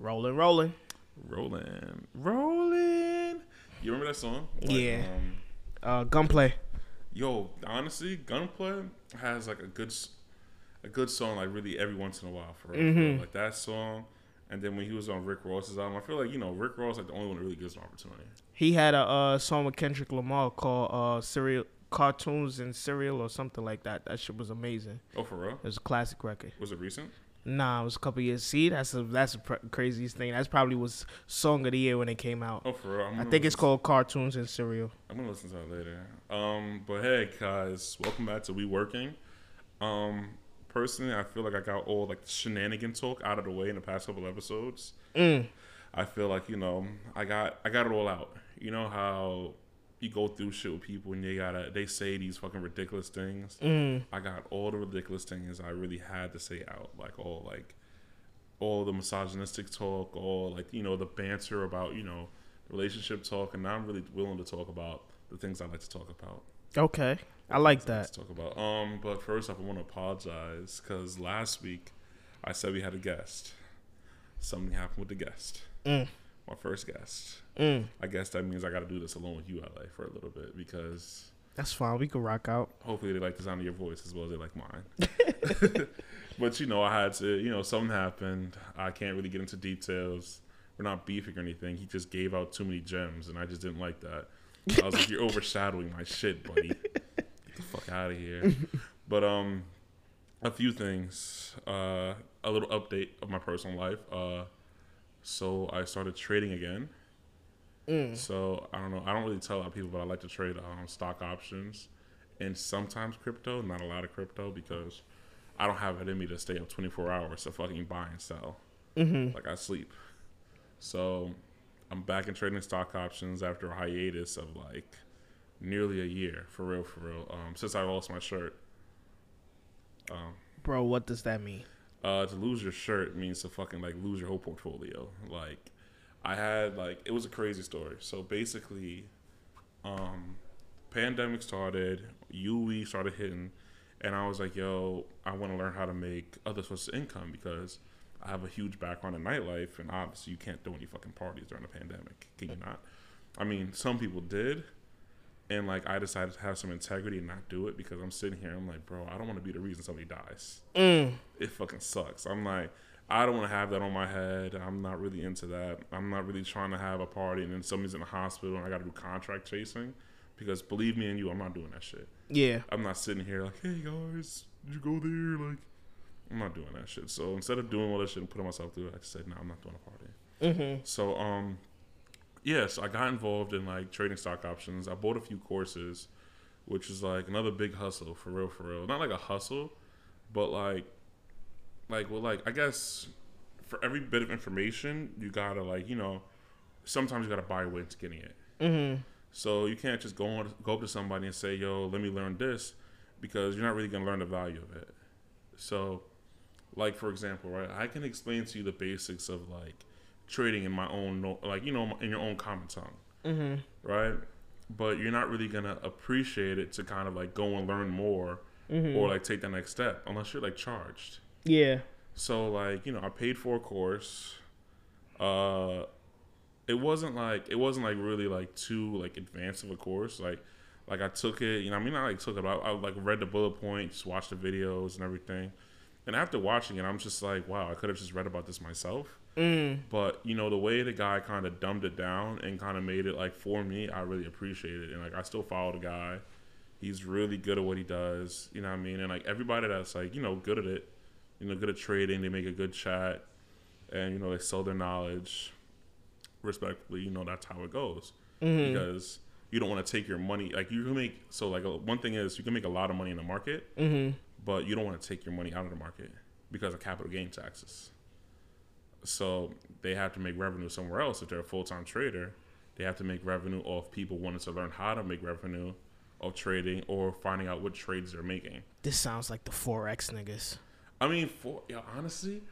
Rolling, rolling. Rolling, rolling. You remember that song? Like, Yeah. Um, Uh, gunplay. yo, honestly, Gunplay has like a good, a good song like really every once in a while for mm-hmm. Like that song, and then when he was on Rick Ross's album, I feel like you know Rick Ross like the only one that really gives an opportunity. He had a uh, song with Kendrick Lamar called uh, "Serial Cartoons and Cereal" or something like that. That shit was amazing. Oh, for real? It was a classic record. Was it recent? Nah, it was a couple years. See, that's a that's the pr- craziest thing. That's probably was song of the year when it came out. Oh, for real? I think it's called "Cartoons and Cereal." I'm gonna listen to that later. Um, but hey, guys, welcome back to We Working. Um, personally, I feel like I got all like the shenanigan talk out of the way in the past couple episodes. Mm. I feel like you know I got I got it all out. You know how you go through shit with people and they gotta they say these fucking ridiculous things. Mm. I got all the ridiculous things I really had to say out, like all like all the misogynistic talk, all like you know the banter about you know relationship talk, and now I'm really willing to talk about the things I like to talk about. Okay, I like that. to talk about. Um, but first off, I want to apologize because last week I said we had a guest. Something happened with the guest. Mm. My first guest. Mm. I guess that means I got to do this alone with you, LA, for a little bit because That's fine. We can rock out. hopefully they like the sound of your voice as well as they like mine. but you know, I had to, you know, something happened. I can't really get into details. We're not beefing or anything. He just gave out too many gems, and I just didn't like that. I was like, "You're overshadowing my shit, buddy. Get the fuck out of here." But um, a few things. Uh, a little update of my personal life. Uh, so I started trading again. Mm. So I don't know. I don't really tell a lot of people, but I like to trade um, stock options and sometimes crypto. Not a lot of crypto because I don't have it in me to stay up 24 hours to fucking buy and sell. Mm-hmm. Like I sleep. So I'm back in trading stock options after a hiatus of like nearly a year, for real, for real. Um, since I lost my shirt. Um, Bro, what does that mean? Uh, to lose your shirt means to fucking like lose your whole portfolio. Like, I had like it was a crazy story. So basically, um, pandemic started, UE started hitting, and I was like, yo, I want to learn how to make other sources of income because I have a huge background in nightlife, and obviously you can't do any fucking parties during the pandemic. Can you not? I mean, some people did. And like I decided to have some integrity and not do it because I'm sitting here. I'm like, bro, I don't want to be the reason somebody dies Mm. it fucking sucks. I'm like, I don't want to have that on my head. I'm not really into that. I'm not really trying to have a party and then somebody's in the hospital and I got to do contract chasing. Because believe me and you, I'm not doing that shit. Yeah. I'm not sitting here like, hey guys, did you go there? Like, I'm not doing that shit. So instead of doing all that shit and putting myself through it, I just said, no, I'm not doing a party. Mm-hmm. So um, yeah, so I got involved in like trading stock options. I bought a few courses, which is like another big hustle for real, for real. Not like a hustle, but like, like well, like I guess for every bit of information, you gotta like you know, sometimes you gotta buy way into getting it. Mm-hmm. So you can't just go on, go up to somebody and say, "Yo, let me learn this," because you're not really gonna learn the value of it. So, like for example, right, I can explain to you the basics of like trading in my own, like you know, in your own common tongue, Mm-hmm. right? But you're not really gonna appreciate it to kind of like go and learn more Mm-hmm. or like take the next step unless you're like charged. yeah. So like you know, I paid for a course. Uh, it wasn't like it wasn't like really like too like advanced of a course. Like like I took it, you know. I mean, I like took it. I, I like read the bullet points, watched the videos and everything. And after watching it, I'm just like, wow, I could have just read about this myself. Mm. But you know, the way the guy kind of dumbed it down and kind of made it like for me, I really appreciate it. And like, I still follow the guy. He's really good at what he does. You know what I mean? And like everybody that's like, you know, good at it, you know, good at trading, they make a good chat, and you know, they sell their knowledge respectfully. You know, that's how it goes Mm-hmm. because you don't want to take your money. Like you can make so like uh, one thing is you can make a lot of money in the market, Mm-hmm. but you don't want to take your money out of the market because of capital gain taxes. So they have to make revenue somewhere else. If they're a full time trader, they have to make revenue off people wanting to learn how to make revenue of trading or finding out what trades they're making. This sounds like the forex niggas. I mean, for yeah, honestly,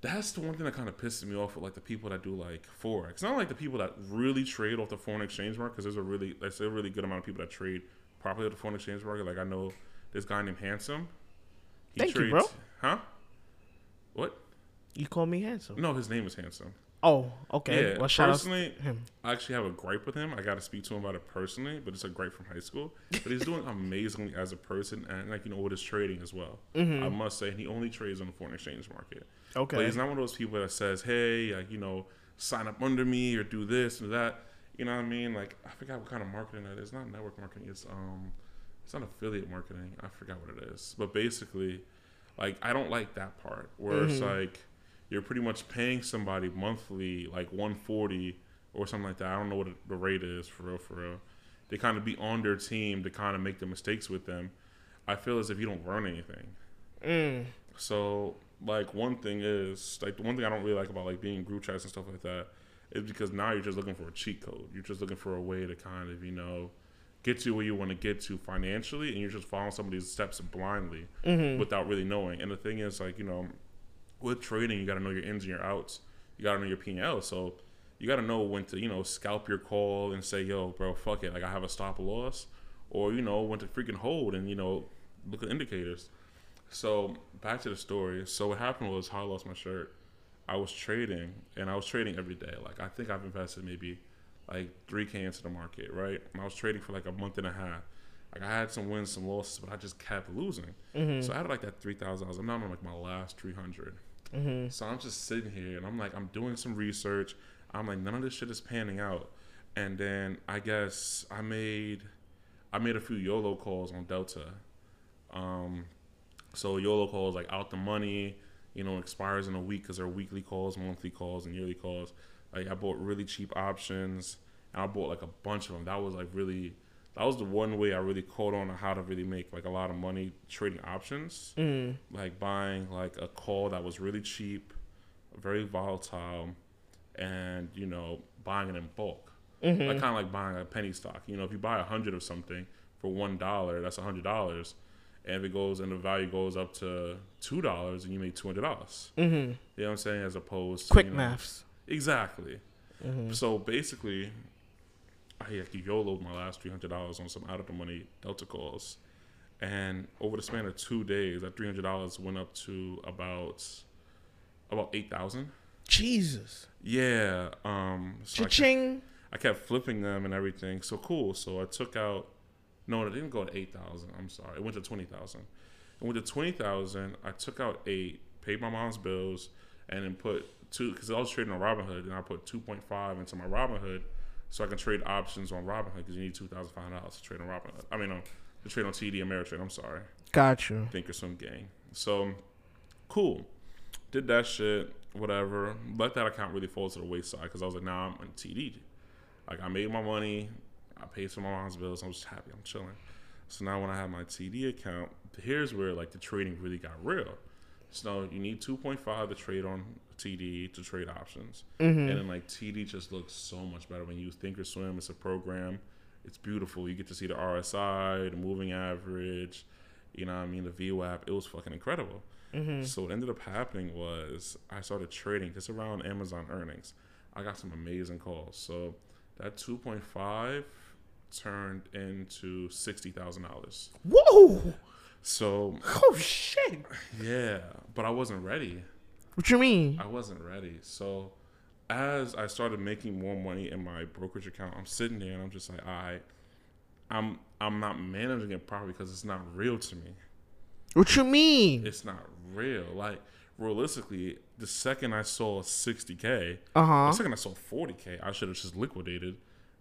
that's the one thing that kind of pisses me off with like the people that do like forex. It's not like the people that really trade off the foreign exchange market because there's a really there's a really good amount of people that trade properly off the foreign exchange market. Like I know this guy named Handsome. He Thank you, bro. Huh? What? You call me handsome. No, his name is handsome. Oh, okay. Yeah, well, shout out personally, to him. I actually have a gripe with him. I got to speak to him about it personally, but it's a gripe from high school. But he's doing amazingly as a person, and like you know, with his trading as well. I must say, he only trades on the foreign exchange market. Okay. But he's not one of those people that says, "Hey, like you know, sign up under me or do this or that." You know what I mean? Like I forgot what kind of marketing that is. Not network marketing. It's um, it's not affiliate marketing. I forgot what it is. But basically, like I don't like that part where it's like you're pretty much paying somebody monthly like 140 or something like that. I don't know what the rate is for real, for real. They kind of be on their team to kind of make the mistakes with them. I feel as if you don't learn anything. Mm. So like one thing is like the one thing I don't really like about like being group chats and stuff like that is because now you're just looking for a cheat code. You're just looking for a way to kind of you know get to where you want to get to financially, and you're just following somebody's steps blindly without really knowing. And the thing is like you know with trading you got to know your ins and your outs. You got to know your P and L. So you got to know when to you know scalp your call and say yo bro fuck it like I have a stop loss, or you know when to freaking hold and you know look at indicators. So back to the story. So what happened was how I lost my shirt. I was trading and I was trading every day. Like I think I've invested maybe like three K into the market, right? And I was trading for like a month and a half. Like I had some wins, some losses, but I just kept losing. Mm-hmm. So I had like that three thousand dollars. I'm now on like my last three So I'm just sitting here and I'm like, I'm doing some research. I'm like, none of this shit is panning out. And then I guess I made, I made a few YOLO calls on Delta. Um, so YOLO calls like out the money, you know, expires in a week because they're weekly calls, monthly calls, and yearly calls. Like I bought really cheap options, and I bought like a bunch of them. That was like really, that was the one way I really caught on how to really make like a lot of money trading options. Mm. Like buying like a call that was really cheap, very volatile, and you know buying it in bulk. Like kind of like buying a penny stock. You know, if you buy a hundred of something for one dollar, that's a hundred dollars. And if it goes and the value goes up to two dollars, and you make two hundred dollars. Mm-hmm. You know what I'm saying? As opposed to Quick you know, maths. Exactly. So basically, I like YOLO'd my last three hundred dollars on some out of the money Delta calls, and over the span of two days, that three hundred dollars went up to about about eight thousand. Jesus. Yeah. Um. So I kept, Cha-ching. I kept flipping them and everything. So cool. So I took out. No, it didn't go to eight thousand. I'm sorry. It went to twenty thousand. And with the twenty thousand, I took out eight, paid my mom's bills, and then put two because I was trading on Robinhood, and I put two point five into my Robinhood, so I can trade options on Robinhood because you need two thousand five hundred dollars to trade on Robinhood. I mean, to trade on TD Ameritrade. I'm sorry, Got you. Thinkorswim gang. So cool, did that shit, whatever. Let that account really fall to the wayside because I was like, nah, I'm on TD. Like I made my money, I paid some of my mom's bills. I'm just happy. I'm chilling. So now when I have my TD account, here's where like the trading really got real. So you need 2.5 to trade on TD to trade options, mm-hmm. and then like TD just looks so much better when you use Thinkorswim. It's a program. It's beautiful. You get to see the RSI, the moving average. You know what I mean? The VWAP. It was fucking incredible. Mm-hmm. So what ended up happening was I started trading just around Amazon earnings. I got some amazing calls. So that 2.5 turned into sixty thousand dollars. Whoa. So Oh shit. yeah, but I wasn't ready. What you mean? I wasn't ready. So as I started making more money in my brokerage account, I'm sitting there and I'm just like, all right, I'm I'm not managing it properly because it's not real to me. What you mean? It's not real. Like realistically, the second I saw 60k, Uh the second I saw 40k, I should have just liquidated,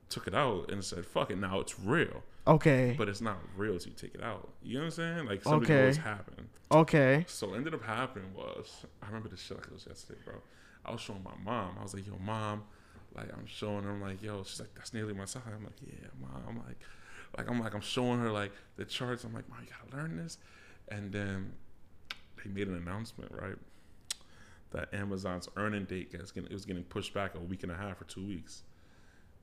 took it out, and said, "Fuck it." Now it's real, Okay. but it's not real till you take it out. You know what I'm saying? Like something Okay. always happened. Okay. So what ended up happening was I remember this shit like it was yesterday, bro. I was showing my mom. I was like, "Yo, mom," like I'm showing her. I'm like, "Yo," she's like, "That's nearly my size." I'm like, "Yeah, mom." I'm like, like I'm like I'm showing her like the charts. I'm like, "Mom, you gotta learn this." And then they made an announcement, right? That Amazon's earning date is getting, it was getting pushed back a week and a half or two weeks,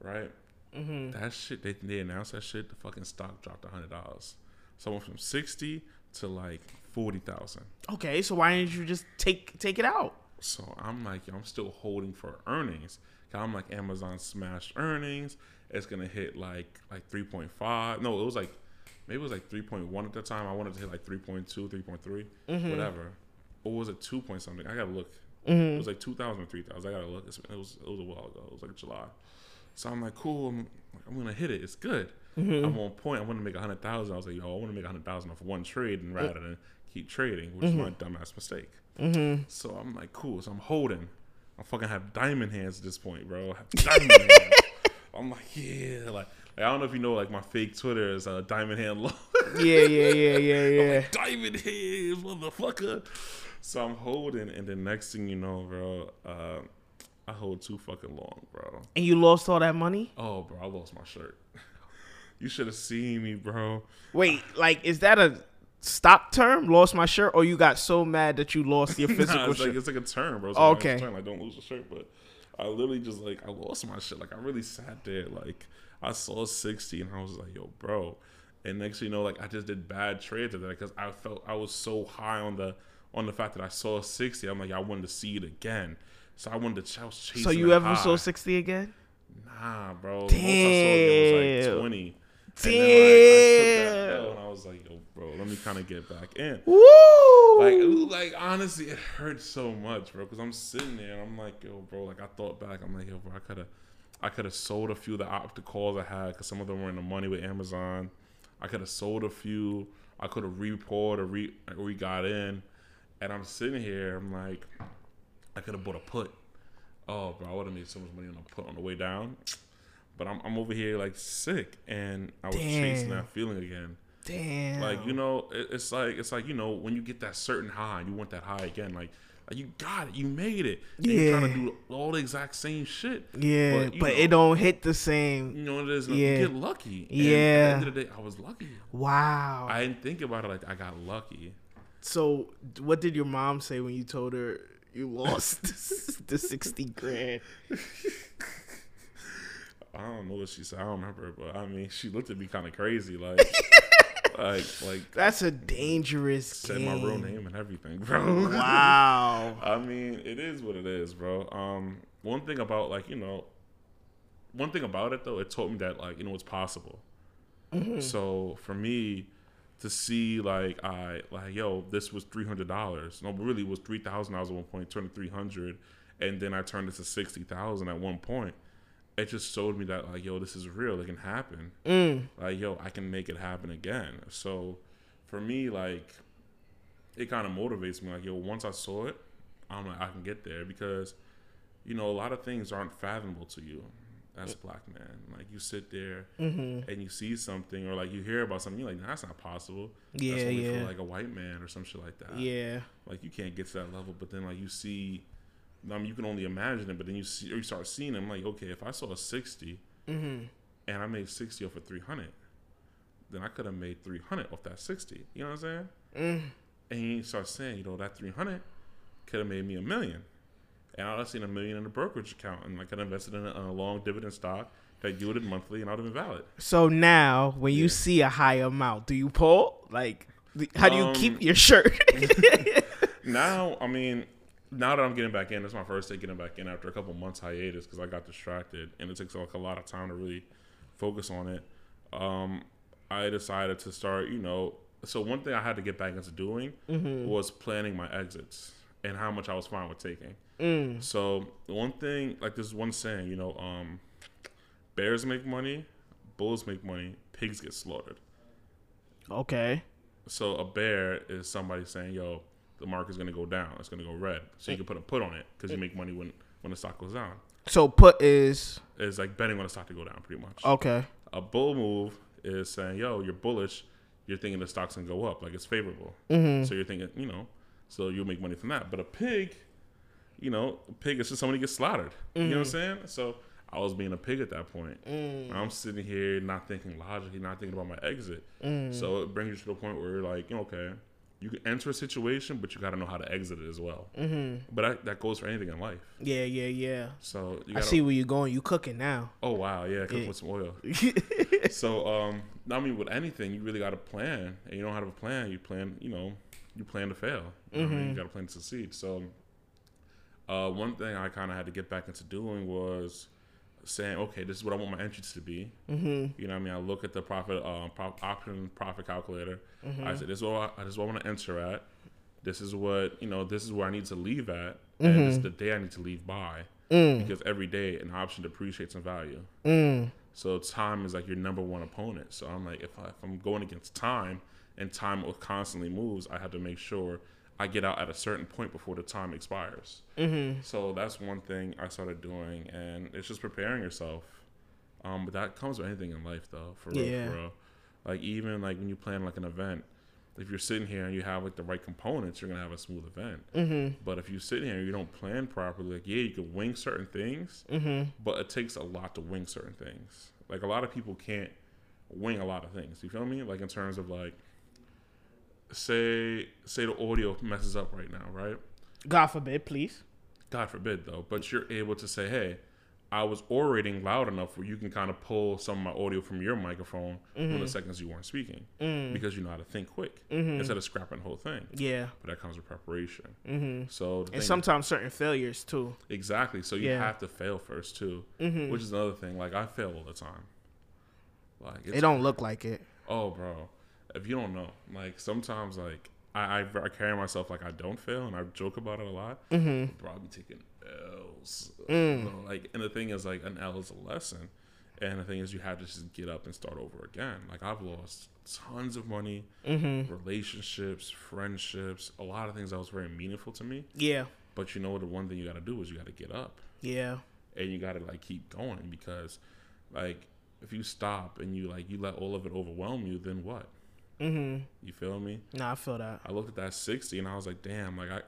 right? Mm-hmm. That shit they they announced that shit. The fucking stock dropped a hundred dollars. So went from sixty to like forty thousand. Okay. So why didn't you just take take it out? So I'm like, yo, I'm still holding for earnings. I'm like, Amazon smashed earnings. It's gonna hit like like 3.5. No, it was like maybe it was like 3.1 at the time. I wanted to hit like 3.2, 3.3, whatever. Or was it 2 point something? I gotta look. It was like two thousand or three thousand. I gotta look. It was it was a while ago. It was like July. So I'm like, cool. I'm, I'm gonna hit it. It's good. I'm on point. I want to make a hundred thousand. I was like, yo, I want to make a hundred thousand off one trade, and rather than keep trading, which is my dumbass mistake. So I'm like, cool. So I'm holding. I fucking have diamond hands at this point, bro. I have diamond hands. I'm like, yeah, like, like, I don't know if you know, like my fake Twitter is uh, diamond hand law. Yeah, yeah, yeah, yeah, yeah. diamond hands, motherfucker. So I'm holding, and the next thing you know, bro, uh, I hold too fucking long, bro. And you lost all that money? Oh, bro, I lost my shirt. you should have seen me, bro. Wait, like, is that a stop term? Lost my shirt, or you got so mad that you lost your physical nah, it's shirt? like it's like a term, bro. It's Oh, like okay. a term, like don't lose your shirt, but I literally just like I lost my shit. Like I really sat there, like I saw sixty, and I was like, yo, bro. And next thing you know, like I just did bad trades of that because I felt I was so high on the on the fact that I saw sixty. I'm like, I wanted to see it again. So I wanted to. I was chasing. so you ever high. saw sixty again? Nah, bro. Most I again was Damn. like twenty. And then, like, I took that Damn. And I was like, yo, bro, let me kind of get back in. Woo! Like, like honestly, it hurts so much, bro. Because I'm sitting there and I'm like, yo, bro. Like I thought back, I'm like, yo, bro, I could have, I could have sold a few of the calls I had because some of them were in the money with Amazon. I could have sold a few. I could have repoured or re or we got in, and I'm sitting here. I'm like, I could have bought a put. Oh, bro, I would have made so much money on a put on the way down. But I'm, I'm over here like sick, and I was chasing that feeling again. Damn. Like you know, it, it's like it's like you know when you get that certain high and you want that high again. Like, like you got it, you made it. And You're trying to do all the exact same shit. yeah, but, but, you it don't hit the same. You know what it is? Yeah. You get lucky. And At Yeah. the end of the day, I was lucky. Wow. I didn't think about it like I got lucky. so, what did your mom say when you told her you lost the sixty grand? I don't know what she said. I don't remember, but I mean, she looked at me kind of crazy, like, like, like That's a dangerous said game. my real name and everything, bro. Wow. I mean, it is what it is, bro. Um, one thing about like you know, one thing about it though, it taught me that like you know it's possible. So for me to see like I like yo, this was three hundred dollars. No, but really it was three thousand dollars at one point, turned to three hundred, and then I turned it to sixty thousand at one point. It just showed me that like yo, this is real. It can happen. Mm. Like yo, I can make it happen again. So for me, like it kind of motivates me. Like, yo, once I saw it, I'm like, I can get there because, you know, a lot of things aren't fathomable to you as a black man. Like, you sit there Mm-hmm. and you see something, or like you hear about something, you're like, nah, that's not possible. Yeah, that's only yeah. for like a white man or some shit like that. Yeah. Like, you can't get to that level. But then, like, you see, I mean, you can only imagine it, but then you see, or you start seeing them. Like, okay, if I saw a 60 Mm-hmm. and I made 60 off of 300, then I could have made 300 off that 60. You know what I'm saying? Mm. And you start saying, you know, that 300 could have made me a million. And I'd have seen a million in a brokerage account and like I invested in a, a long dividend stock that yielded monthly and I'd have been valid. So now, when you Yeah. see a high amount, do you pull? Like, how do you Um, keep your shirt? Now, I mean, now that I'm getting back in, it's my first day getting back in after a couple months hiatus because I got distracted and it takes like a lot of time to really focus on it. Um, I decided to start, you know, so one thing I had to get back into doing was planning my exits and how much I was fine with taking. Mm. So the one thing, like this one saying, you know, um, bears make money, bulls make money, pigs get slaughtered. okay. So a bear is somebody saying, "Yo, the market's gonna go down. It's gonna go red." So you can put a put on it because you make money when when the stock goes down. So put is is like betting on the stock to go down, pretty much. okay. A bull move is saying, "Yo, you're bullish. You're thinking the stock's gonna go up, like it's favorable. Mm-hmm. So you're thinking, you know, so you'll make money from that. But a pig, you know, a pig is just somebody gets slaughtered. You know what I'm saying? So I was being a pig at that point. I'm sitting here not thinking logically, not thinking about my exit. So it brings you to the point where you're like, okay, you can enter a situation, but you got to know how to exit it as well. Mm-hmm. But that, that goes for anything in life. Yeah, yeah, yeah. So you I gotta, see where you're going. You cooking now. Oh wow, yeah, cooking Yeah. with some oil. so um, I mean, with anything, you really got to plan, and you don't have a plan. You plan, you know, you plan to fail. You, what I mean? you got to plan to succeed. So uh, one thing I kind of had to get back into doing was saying, okay, this is what I want my entries to be. Mm-hmm. You know, what I mean, I look at the profit uh, option profit calculator. I said, this is what I, this is what I want to enter at. This is what you know. This is where I need to leave at, and this is the day I need to leave by. Mm. Because every day an option depreciates in value. Mm. So time is like your number one opponent. So I'm like, if, I, if I'm going against time, and time constantly moves, I have to make sure I get out at a certain point before the time expires. Mm-hmm. So that's one thing I started doing, and it's just preparing yourself. Um, but that comes with anything in life, though. For real, Yeah. for real. Like even like when you plan like an event, if you're sitting here and you have like the right components, you're gonna have a smooth event. Mm-hmm. But if you sit here and you don't plan properly, like yeah, you can wing certain things, Mm-hmm. but it takes a lot to wing certain things. Like a lot of people can't wing a lot of things. You feel me? Like in terms of like, say say the audio messes up right now, right? God forbid, please. God forbid though, but you're able to say, hey, I was orating loud enough where you can kind of pull some of my audio from your microphone when the seconds you weren't speaking Mm. because you know how to think quick Mhm. instead of scrapping the whole thing. Yeah. But that comes with preparation. Mm-hmm. So the And sometimes certain failures too. exactly. So you Yeah. have to fail first too, Mm-hmm. which is another thing. Like I fail all the time. Like It don't look like it. Oh, bro, if you don't know, like sometimes like I, I, I carry myself like I don't fail, and I joke about it a lot. Mm-hmm. Bro, be taking L's. Mm. You know, like, and the thing is, like, an L is a lesson, and the thing is, you have to just get up and start over again. Like, I've lost tons of money, Mm-hmm. relationships, friendships, a lot of things that was very meaningful to me. Yeah. But you know, the one thing you got to do is you got to get up Yeah. and you got to like keep going because, like, if you stop and you like you let all of it overwhelm you, then what? Mm-hmm. You feel me? Nah, I feel that. I looked at that 60 and I was like, damn, like I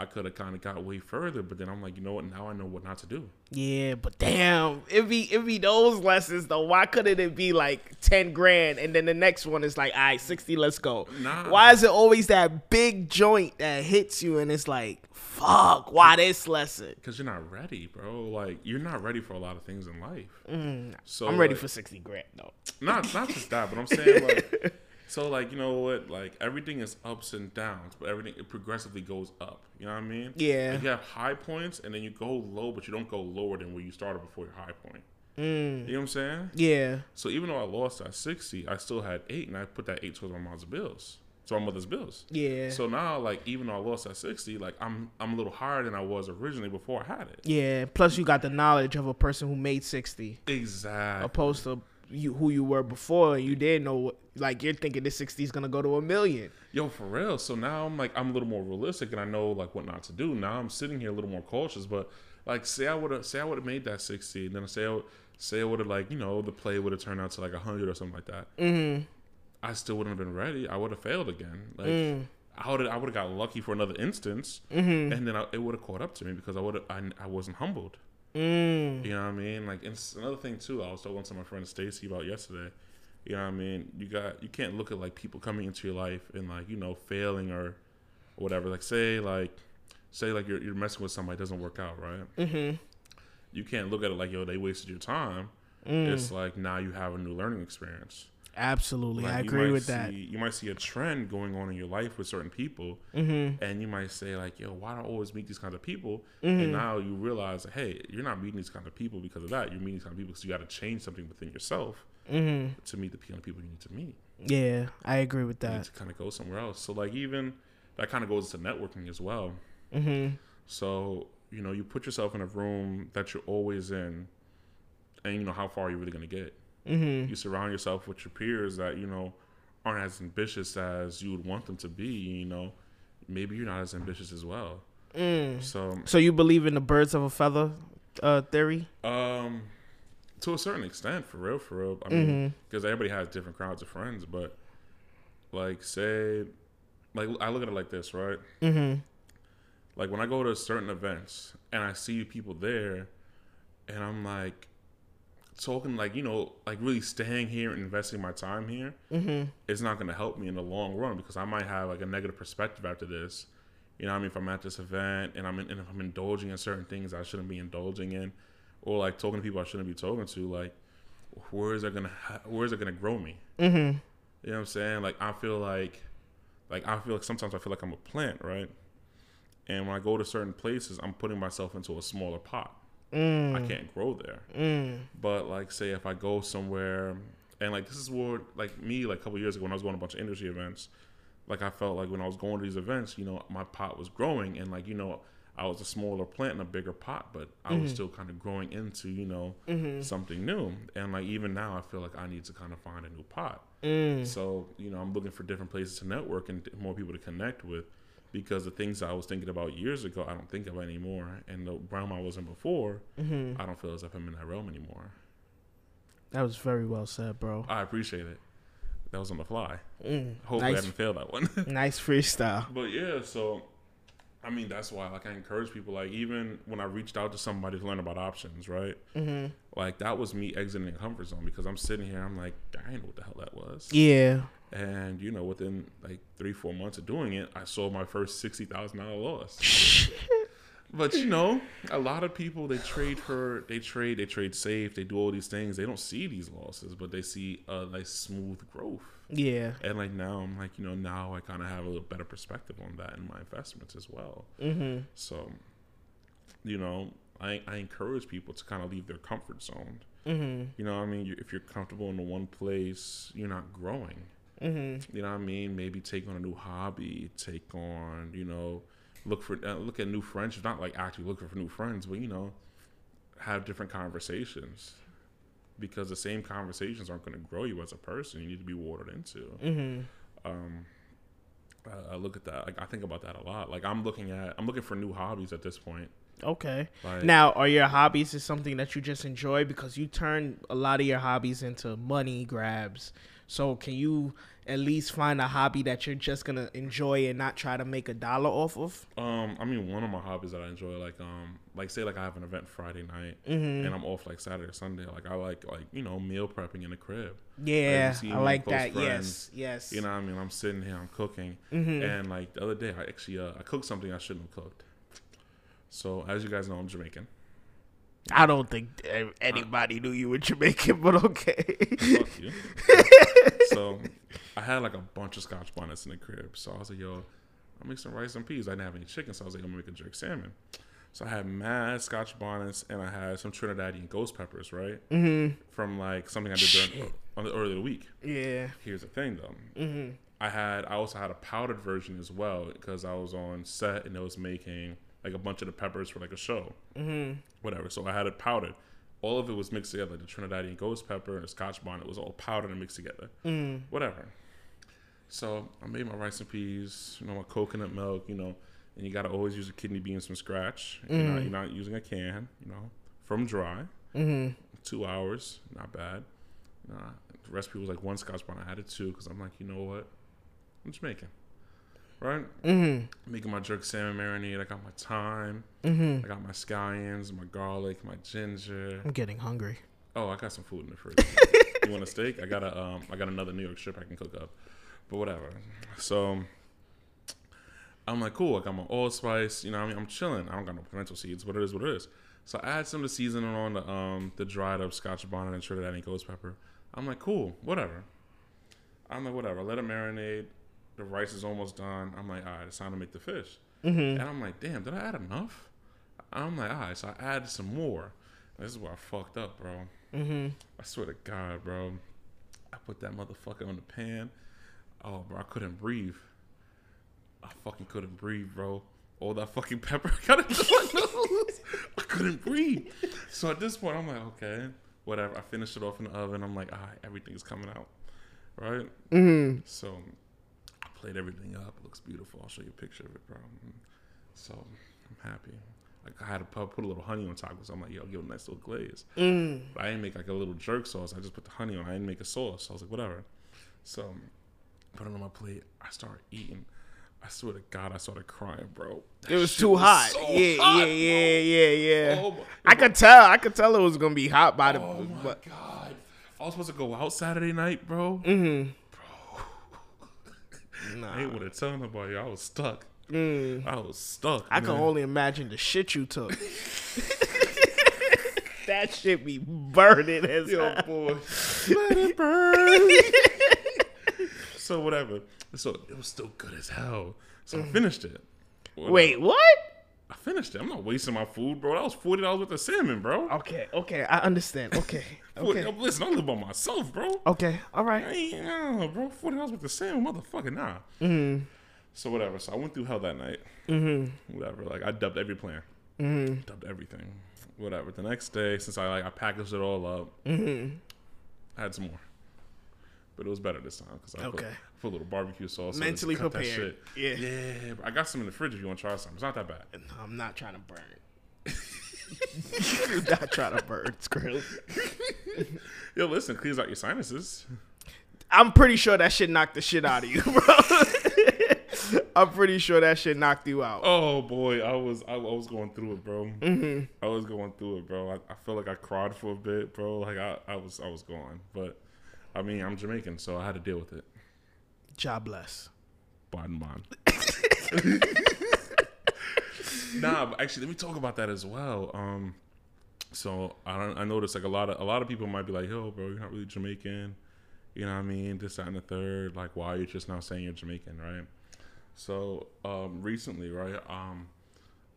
I could have kind of got way further, but then I'm like, you know what? Now I know what not to do. Yeah, but damn, it be it be those lessons though. Why couldn't it be like ten grand and then the next one is like, all right, sixty, let's go. Nah. Why is it always that big joint that hits you and it's like, fuck, why this lesson? Because you're not ready, bro. Like you're not ready for a lot of things in life. Mm, So I'm ready like, for sixty grand though. not not just that, but I'm saying like so like you know what? Like everything is ups and downs, but everything it progressively goes up. You know what I mean? Yeah. Like, you have high points and then you go low, but you don't go lower than where you started before your high point. Mm, You know what I'm saying? yeah, So even though I lost at 60, I still had eight, and I put that eight towards my mom's bills, so my mother's bills. yeah, So now, like, even though I lost at 60, like, I'm I'm a little higher than I was originally before I had it. yeah. Plus, you got the knowledge of a person who made sixty, Exactly. opposed to you who you were before. and You didn't know, what, like you're thinking this sixty is gonna go to a million. Yo, for real. So now I'm like, I'm a little more realistic, and I know like what not to do. Now I'm sitting here a little more cautious. But like, say I would have, say I would have made that 60, and then say I, say I would have like, you know, the play would have turned out to like 100 or something like that. Mm-hmm. I still wouldn't have been ready. I would have failed again. Like. Mm. I would I would have got lucky for another instance, Mm-hmm. and then I, it would have caught up to me because I would have I, I wasn't humbled. Mm. You know what I mean? Like it's another thing too. I was talking to my friend Stacy about yesterday. You know what I mean? You got you can't look at like people coming into your life and like you know failing or, or whatever. Like say like say like you're you're messing with somebody it doesn't work out right. Mm-hmm. You can't look at it like yo they wasted your time. Mm. It's like now you have a new learning experience. Absolutely, Like, I agree with that. You might see a trend going on in your life with certain people, Mm-hmm. and you might say like, "Yo, why do I always meet these kinds of people?" Mhm. And now you realize, hey, you're not meeting these kinds of people because of that. You're meeting these kind of people because you got to change something within yourself Mm-hmm. to meet the kind of people you need to meet. Yeah, I agree with You need that. to kind of go somewhere else. So like even that kind of goes to networking as well. Mm-hmm. So you know, you put yourself in a room that you're always in, and you know how far you're really gonna get. Mm-hmm. You surround yourself with your peers that you know aren't as ambitious as you would want them to be. You know, maybe you're not as ambitious as well. Mm. So So you believe in the birds of a feather uh, theory? Um, to a certain extent, for real, for real. I mean, Mm-hmm. because everybody has different crowds of friends, but like, say, like I look at it like this, right? Mm-hmm. Like when I go to certain events and I see people there, and I'm like talking, like you know, like really staying here and investing my time here, Mm-hmm. it's not going to help me in the long run because I might have like a negative perspective after this. You know, what I mean, if I'm at this event and I'm in, and if I'm indulging in certain things I shouldn't be indulging in, or like talking to people I shouldn't be talking to, like where is it gonna ha- where is it gonna grow me? Mm-hmm. You know what I'm saying? Like I feel like, like I feel like sometimes I feel like I'm a plant, right? And when I go to certain places, I'm putting myself into a smaller pot. Mm. I can't grow there. Mm. But like, say if I go somewhere, and like this is where like me, like a couple years ago when I was going to a bunch of industry events, like I felt like when I was going to these events, you know, my pot was growing, and like you know, I was a smaller plant in a bigger pot, but I was still kind of growing into you know something new. And like even now, I feel like I need to kind of find a new pot. So you know, I'm looking for different places to network and more people to connect with. Because the things I was thinking about years ago, I don't think of anymore, and the realm I was in before, I don't feel as if I'm in that realm anymore. That was very well said, bro. I appreciate it. That was on the fly. Mm, Hopefully, I nice, didn't fail that one. nice freestyle. but yeah, so I mean, that's why like I encourage people. Like even when I reached out to somebody to learn about options, right? Mm-hmm. Like that was me exiting the comfort zone because I'm sitting here. I'm like, I didn't know what the hell that was. Yeah. And you know, within like three, four months of doing it, I sold my first sixty thousand dollar loss. but you know, a lot of people they trade for they trade they trade safe they do all these things they don't see these losses but they see a nice smooth growth Yeah. and like now I'm like you know now I kind of have a little better perspective on that in my investments as well Mm-hmm. so you know I I encourage people to kind of leave their comfort zone Mm-hmm. you know what I mean you, if you're comfortable in the one place you're not growing Mm-hmm. you know what I mean? Maybe take on a new hobby, take on, you know, look for uh, look at new friends. Not like actually looking for new friends, but you know, have different conversations because the same conversations aren't going to grow you as a person. You need to be watered into. Mm-hmm. Um, I, look at that. Like I think about that a lot. Like I'm looking at I'm looking for new hobbies at this point. Okay. Like Now, are your hobbies is something that you just enjoy because you turn a lot of your hobbies into money grabs. So, can you at least find a hobby that you're just gonna enjoy and not try to make a dollar off of? Um, I mean, one of my hobbies that I enjoy, like, um, like say, like I have an event Friday night, Mm-hmm. and I'm off like Saturday or Sunday. Like, I like, like you know, meal prepping in the crib. Yeah, see I like that. friends, Yes, yes. You know, what I mean, I'm sitting here, I'm cooking, Mhm. and like the other day, I actually, uh, I cooked something I shouldn't have cooked. So, as you guys know, I'm Jamaican. I don't think anybody knew you were Jamaican, but okay. Fuck you. so, I had like a bunch of Scotch bonnets in the crib. So I was like, yo, I'll make some rice and peas. I didn't have any chicken, so I was like, I'm gonna make a jerk salmon. So I had mad Scotch bonnets and I had some Trinidadian ghost peppers, right? mm-hmm. From like something I did during on the earlier the week. Yeah. Here's the thing though. Mm-hmm. I had I also had a powdered version as well because I was on set and I was making like a bunch of the peppers for like a show, Mm-hmm. whatever. So I had it powdered. All of it was mixed together. The Trinidadian ghost pepper and the Scotch bonnet was all powdered and mixed together. Mm. Whatever. So I made my rice and peas, you know, my coconut milk, you know, and you gotta always use the kidney beans from scratch. You're, not, you're not using a can, you know, from dry. Mm-hmm. Two hours, not bad. Nah, the recipe was like one Scotch bonnet. I added two because I'm like, you know what? I'm Jamaican, right? Mm-hmm. Making my jerk salmon marinade. I got my thyme. Mm-hmm. I got my scallions, my garlic, my ginger. I'm getting hungry. Oh, I got some food in the fridge. you want a steak? I got a um, I got another New York strip I can cook up, but whatever. So I'm like, cool. I got my allspice. You know, I mean, I'm chilling. I don't got no pimento seeds, but it is what it is. So I add some of the seasoning on the um the dried up Scotch bonnet and Trinidadian ghost pepper. I'm like, cool, whatever. I'm like, whatever. Let it marinate. The rice is almost done. I'm like, all right, it's time to make the fish. Mm-hmm. And I'm like, damn, did I add enough? I'm like, all right, so I added some more. This is where I fucked up, bro. Mm-hmm. I swear to God, bro. I put that motherfucker on the pan. Oh, bro, I couldn't breathe. I fucking couldn't breathe, bro. All that fucking pepper got into my nose. I couldn't breathe. So at this point, I'm like, okay, whatever. I finished it off in the oven. I'm like, all right, everything's coming out, right? Mm-hmm. So played everything up. It looks beautiful. I'll show you a picture of it, bro. So I'm happy. Like I had to put, put a little honey on top because I'm like, yo, give it a nice little glaze. Mm. But I didn't make like a little jerk sauce. I just put the honey on. I didn't make a sauce. So I was like, whatever. So put it on my plate. I started eating. I swear to God, I started crying, bro. It was too hot. so yeah, hot, yeah, yeah, yeah, yeah. Oh I could tell. I could tell it was gonna be hot by the. Oh my but, God. I was supposed to go out Saturday night, bro. mm-hmm. I ain't want to tell nobody. I was stuck. Mm. I was stuck. I can only imagine the shit you took. that shit be burning as Yo, hell. boy. Let it burn. so whatever. So it was still good as hell. So I finished it. Whatever. Wait, what? Finished it. I'm not wasting my food, bro. That was forty dollars worth of salmon, bro. Okay, okay, I understand. Okay, okay, Listen, I live by myself, bro. okay. all right. I ain't, nah, bro. Forty dollars worth of salmon, motherfucker, nah. Mm-hmm. So whatever. So I went through hell that night. Mm-hmm. Whatever. Like I dubbed every plan. Mm-hmm. Dubbed everything. Whatever. The next day, since I like I packaged it all up, Mm-hmm. I had some more. But it was better this time because I Okay. Put a little barbecue sauce. on it Mentally cut that prepared. shit. Yeah. Yeah, bro. I got some in the fridge if you want to try some. It's not that bad. No, I'm not trying to burn it. You're not trying to burn Skrill. Yo, listen, clears out your sinuses. I'm pretty sure that shit knocked the shit out of you, bro. I'm pretty sure that shit knocked you out. Oh boy, I was I, I was going through it, bro. Mm-hmm. I was going through it, bro. I, I feel like I cried for a bit, bro. Like I, I was I was going, but I mean I'm Jamaican, so I had to deal with it. God bless. Bon bon. nah, but actually, let me talk about that as well. Um, so I don't, I noticed like a lot of a lot of people might be like, "Yo, bro, you're not really Jamaican." You know what I mean? This, that, and the third. Like, why are you just now saying you're Jamaican, right? So um, recently, right? Um,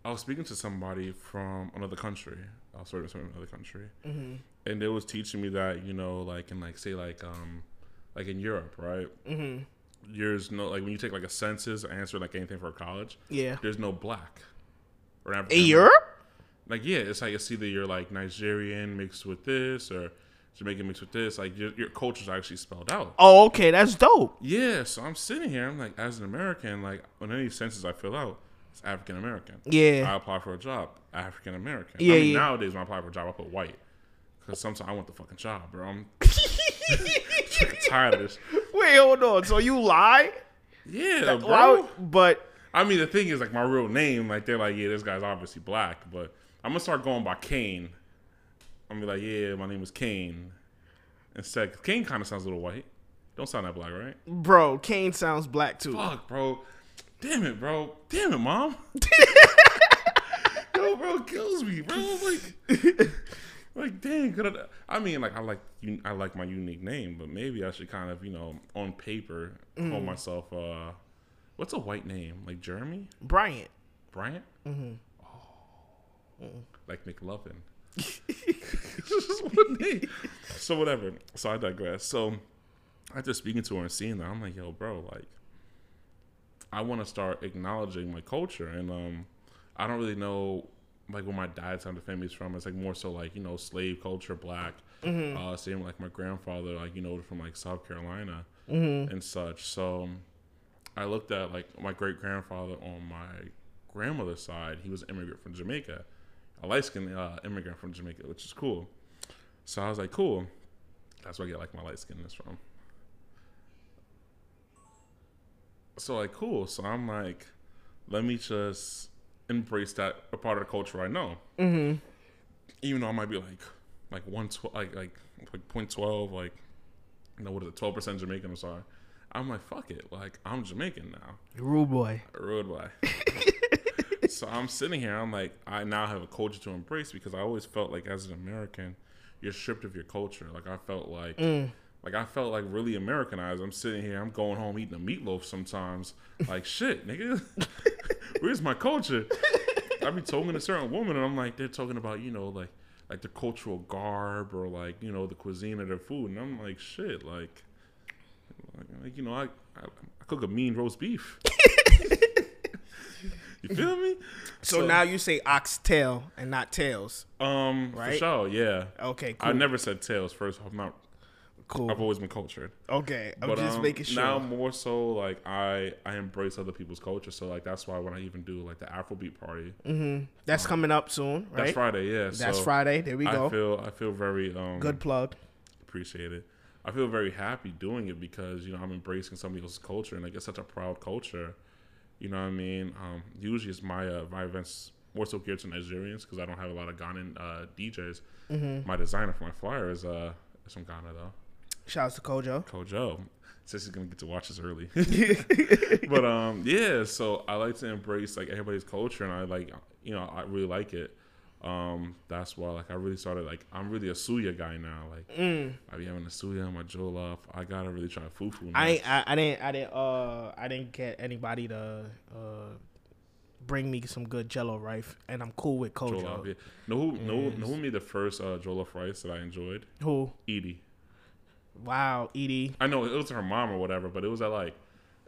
I was speaking to somebody from another country. I was sorry, from another country, Mm-hmm. and they was teaching me that you know, like in like say like um, like in Europe, right? Mm-hmm. There's no like when you take like a census, answer like anything for college Yeah. there's no black or In African. Europe? Like yeah, it's like it's either you're like Nigerian mixed with this or Jamaican mixed with this. Like your, your culture's actually spelled out. Oh, okay. That's dope. Yeah, so I'm sitting here. I'm like, as an American, like on any census I fill out, it's African American. Yeah. I apply for a job, African American. Yeah, I mean, yeah. nowadays when I apply for a job, I put white because sometimes I want the fucking job, bro. I'm tired of this. Wait, hold on. So you lie? Yeah, bro. Why but I mean, the thing is, like, my real name, like, they're like, yeah, this guy's obviously black, but I'm gonna start going by Kane. I'm gonna be like, yeah, my name is Kane. Instead, 'cause Kane kind of sounds a little white. Don't sound that black, right? bro, Kane sounds black too. Fuck, bro. Damn it, bro. Damn it, mom. Yo, bro, kills me, bro. Like, like, dang. Could I, I mean, like, I like you. I like my unique name, but maybe I should kind of, you know, on paper, call myself. uh What's a white name? Like Jeremy Bryant. Bryant? Mm-hmm. Oh, like McLovin. What so whatever. So I digress. So after speaking to her and seeing that, I'm like, yo, bro, like, I want to start acknowledging my culture, and um, I don't really know like where my dad's side of the family is from. It's like more so like you know slave culture, black. Uh, same like my grandfather, like you know from like South Carolina and such. So I looked at like my great grandfather on my grandmother's side. He was an immigrant from Jamaica, a light skinned uh, immigrant from Jamaica, which is cool. So I was like, cool. That's where I get like my light skinness from. So like, cool. So I'm like, let me just embrace that a part of the culture I know. Mm-hmm. Even though I might be like, like one twelve, like like like point twelve, like, you know what is it, twelve percent Jamaican? I'm sorry. I'm like, fuck it. Like I'm Jamaican now. Rude boy. Road boy. so I'm sitting here. I'm like, I now have a culture to embrace because I always felt like as an American, you're stripped of your culture. Like I felt like, like I felt like really Americanized. I'm sitting here. I'm going home eating a meatloaf sometimes. Like shit, nigga. Where's my culture? I be talking to certain woman, and I'm like, they're talking about you know like like the cultural garb or like you know the cuisine of their food, and I'm like, shit, like. Like, you know, I, I I cook a mean roast beef. you feel me? So, now you say oxtail and not tails. um, for Right? sure, yeah. Okay, cool. I never said tails first. I'm not. Cool. I've always been cultured. Okay, I'm But just um, making sure. now more so like I I embrace other people's culture. So like that's why when I even do like the Afrobeat party, mm-hmm. That's coming up soon, right? that's Friday. Yeah, That's so Friday. There we go. I feel I feel very um Good plug. appreciate it. I feel very happy doing it because you know I'm embracing somebody else's culture and like it's such a proud culture. You know what I mean? Um, usually it's my uh, my events more so geared to Nigerians because I don't have a lot of Ghanaian uh, DJs. Mm-hmm. My designer for my flyer is uh is from Ghana though, Shouts to Kojo. Kojo. Says he's gonna get to watch this early. but um yeah, so I like to embrace like everybody's culture and I like you know I really like it. Um, that's why like I really started like I'm really a suya guy now. Like Mm. I be having a suya, on my jollof. I gotta really try fufu. Now. I, ain't, I I didn't I didn't uh I didn't get anybody to uh bring me some good Jello rice, and I'm cool with Kojo. Jollof. Yeah. Know who? Know, know who made the first uh, Jollof rice that I enjoyed? Who? Edie. Wow, Edie. I know it was her mom or whatever, but it was at like,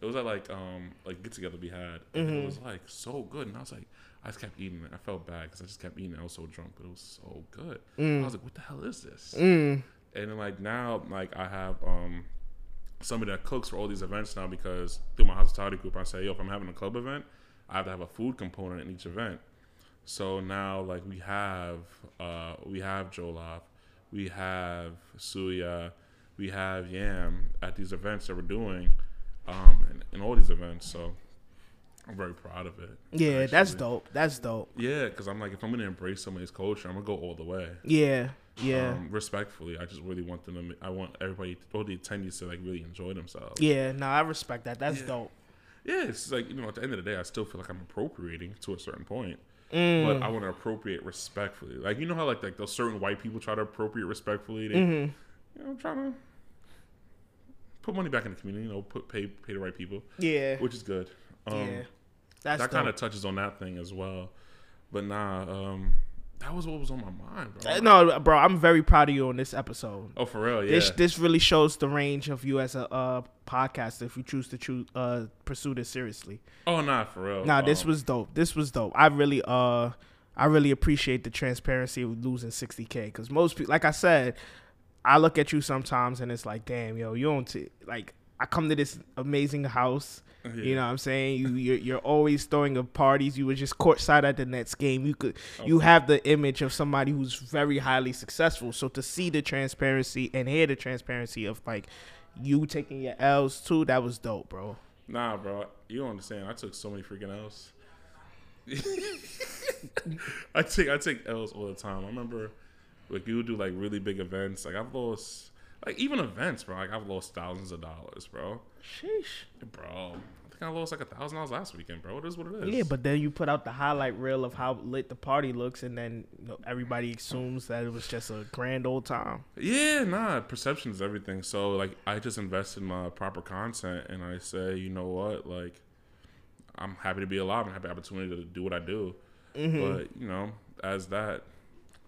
it was at like um like get together we had, and Mm-hmm. it was like so good, and I was like, I just kept eating it. I felt bad because I just kept eating it. I was so drunk, but it was so good. I was like, what the hell is this? Mm. And then like now, like I have um somebody that cooks for all these events now because through my hospitality group, I say, yo, if I'm having a club event, I have to have a food component in each event. So now, like we have, uh, we have Jollof, we have Suya, we have Yam at these events that we're doing, um, in, in all these events. So I'm very proud of it. Yeah, that's dope. That's dope. Yeah, because I'm like, if I'm gonna embrace somebody's culture, I'm gonna go all the way. Yeah, yeah, Um, respectfully, I just really want them to. I want everybody, all the attendees, to like really enjoy themselves. yeah. No, I respect that. That's Yeah. dope. Yeah, it's like you know, at the end of the day, I still feel like I'm appropriating to a certain point, Mm. but I want to appropriate respectfully. Like you know how like like those certain white people try to appropriate respectfully. They, Mm-hmm. You know, trying to put money back in the community. You know, put pay pay the right people, Yeah, which is good. Um, yeah. That's that kind of touches on that thing as well. But nah, um, that was what was on my mind, bro. Uh, No, bro, I'm very proud of you on this episode. Oh, for real, yeah. This this really shows the range of you as a uh, podcaster if you choose to choose uh, pursue this seriously. oh, nah, for real. Nah, this Um, was dope. This was dope. I really uh I really appreciate the transparency of losing 60k because most people, like I said, I look at you sometimes and it's like, damn, yo, you don't t- like. I come to this amazing house. You know what I'm saying? You you're, you're always throwing up parties. You were just courtside at the Nets game. You could you have the image of somebody who's very highly successful. So to see the transparency and hear the transparency of like you taking your L's too, that was dope, bro. Nah, bro, you don't understand. I took so many freaking L's. I take I take L's all the time. I remember like you do like really big events. Like I've lost like even events, bro. Like I've lost thousands of dollars, bro. Sheesh. Bro, I think I lost like a thousand dollars last weekend, bro. It is what it is. Yeah, but then you put out the highlight reel of how lit the party looks, and then you know, everybody assumes that it was just a grand old time. Yeah, nah, perception is everything. So like I just invest in my proper content and I say, you know what, like I'm happy to be alive and have the opportunity to do what I do. Mm-hmm. But, you know, as that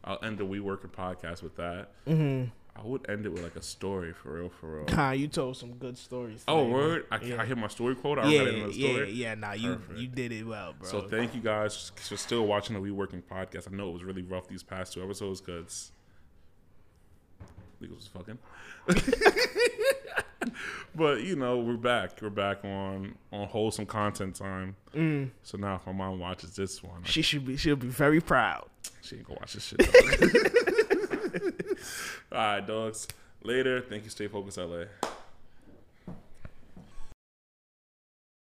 I'll end the We Working podcast with that. Mm-hmm. I would end it with like a story for real, for real. Nah, you told some good stories. oh, today, word! I, Yeah. I hit my story quote. I Yeah, read it in the yeah, story. yeah. Nah, you Perfect. you did it well, bro. So thank you guys for still watching the We Working podcast. I know it was really rough these past two episodes because Legals was fucking. but you know we're back. We're back on on wholesome content time. Mm. So now if my mom watches this one, she should be she'll be very proud. she ain't gonna watch this shit. All right, dogs. Later. Thank you. Stay focused, LA.